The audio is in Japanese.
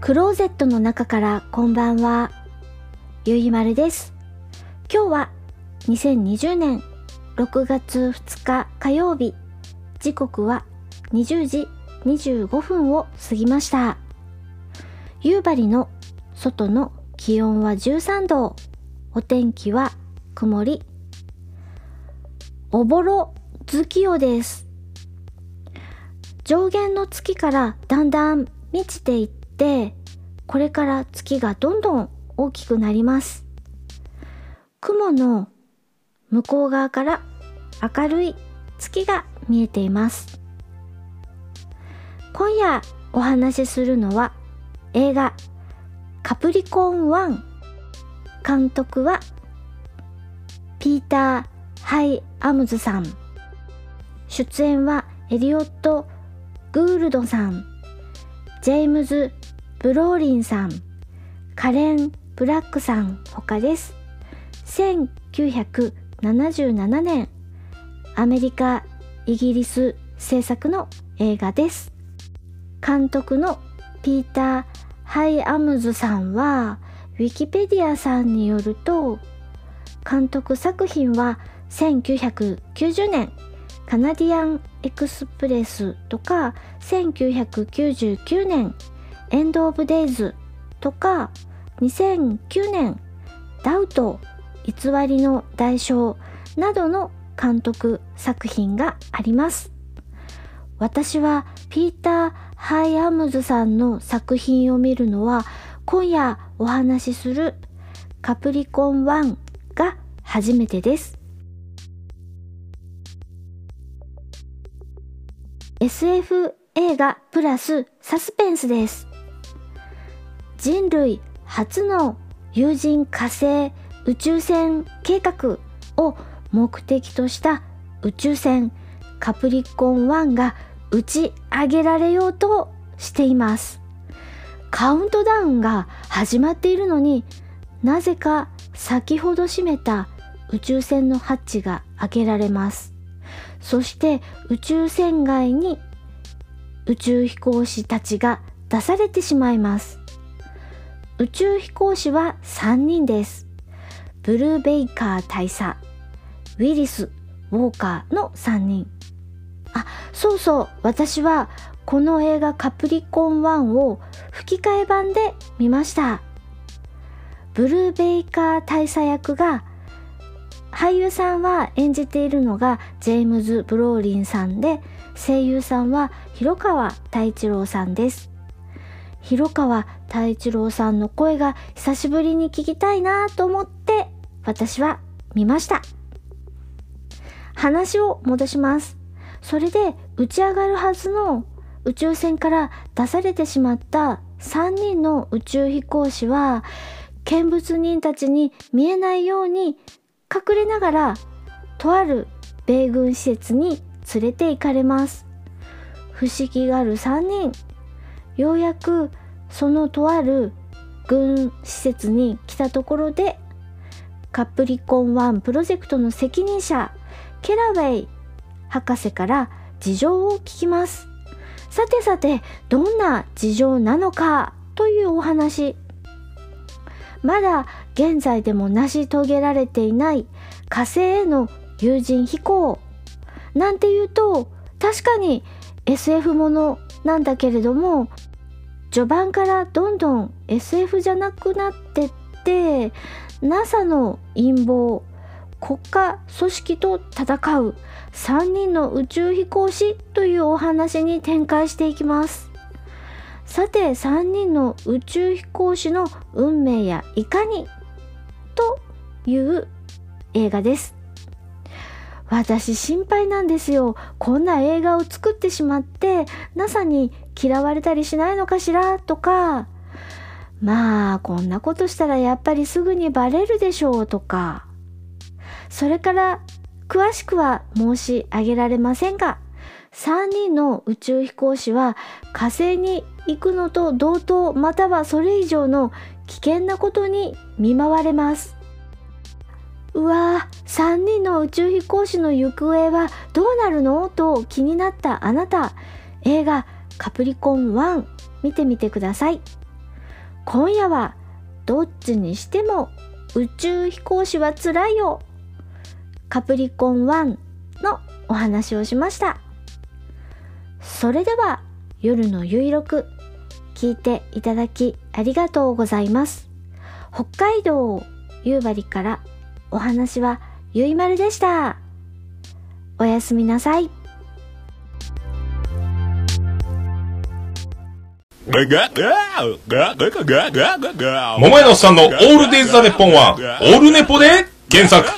クローゼットの中からこんばんは。ゆいまるです。今日は2020年6月2日火曜日。時刻は20時25分を過ぎました。夕張の外の気温は13度。お天気は曇り。おぼろ月夜です。上限の月からだんだん満ちていって、これから月がどんどん大きくなります。雲の向こう側から明るい月が見えています。今夜お話しするのは映画カプリコーン1監督はピーター・ハイアムズさん出演はエリオット・グールドさんジェームズ・ブローリンさんカレン・ブラックさん他です。1977年アメリカイギリス制作の映画です。監督のピーター・ハイアムズさんはウィキペディアさんによると監督作品は1990年カナディアンエクスプレスとか1999年エンド・オブ・デイズとか2009年ダウト偽りの代償などの監督作品があります。私はピーター・ハイアムズさんの作品を見るのは今夜お話しするカプリコン1が初めてです。SF 映画プラスサスペンスです。人類初の有人火星宇宙船計画を目的とした宇宙船カプリコン1が打ち上げられようとしています。カウントダウンが始まっているのになぜか先ほど閉めた宇宙船のハッチが開けられます。そして宇宙船外に宇宙飛行士たちが出されてしまいます。宇宙飛行士は3人です。ブルーベイカー大佐ウィリス・ウォーカーの3人。あそうそう私はこの映画カプリコン1を吹き替え版で見ました。ブルーベイカー大佐役が俳優さんは演じているのがジェームズ・ブローリンさんで声優さんは広川太一郎さんです。広川太一郎さんの声が久しぶりに聞きたいなと思って私は見ました。話を戻します。それで打ち上がるはずの宇宙船から出されてしまった3人の宇宙飛行士は見物人たちに見えないように隠れながらとある米軍施設に連れて行かれます。不思議がある3人。ようやくそのとある軍施設に来たところでカプリコン1プロジェクトの責任者ケラウェイ博士から事情を聞きます。さてさてどんな事情なのかというお話。まだ現在でも成し遂げられていない火星への有人飛行。なんていうと確かに SF ものなんだけれども序盤からどんどん SF じゃなくなってって NASA の陰謀国家組織と戦う3人の宇宙飛行士というお話に展開していきます。さて3人の宇宙飛行士の運命やいかにという映画です。私心配なんですよ。こんな映画を作ってしまって NASA に嫌われたりしないのかしら？とかまあこんなことしたらやっぱりすぐにバレるでしょうとか。それから詳しくは申し上げられませんが3人の宇宙飛行士は火星に行くのと同等またはそれ以上の危険なことに見舞われます。うわぁ3人の宇宙飛行士の行方はどうなるの？と気になったあなた。映画カプリコン1見てみてください。今夜はどっちにしても宇宙飛行士はつらいよ。カプリコン1のお話をしました。それでは夜のゆいろく聞いていただきありがとうございます。北海道夕張からお話はゆいまるでした。おやすみなさい。桃屋のおっさんのオールデイズ・ザ・ネッポンは、オールネポで検索。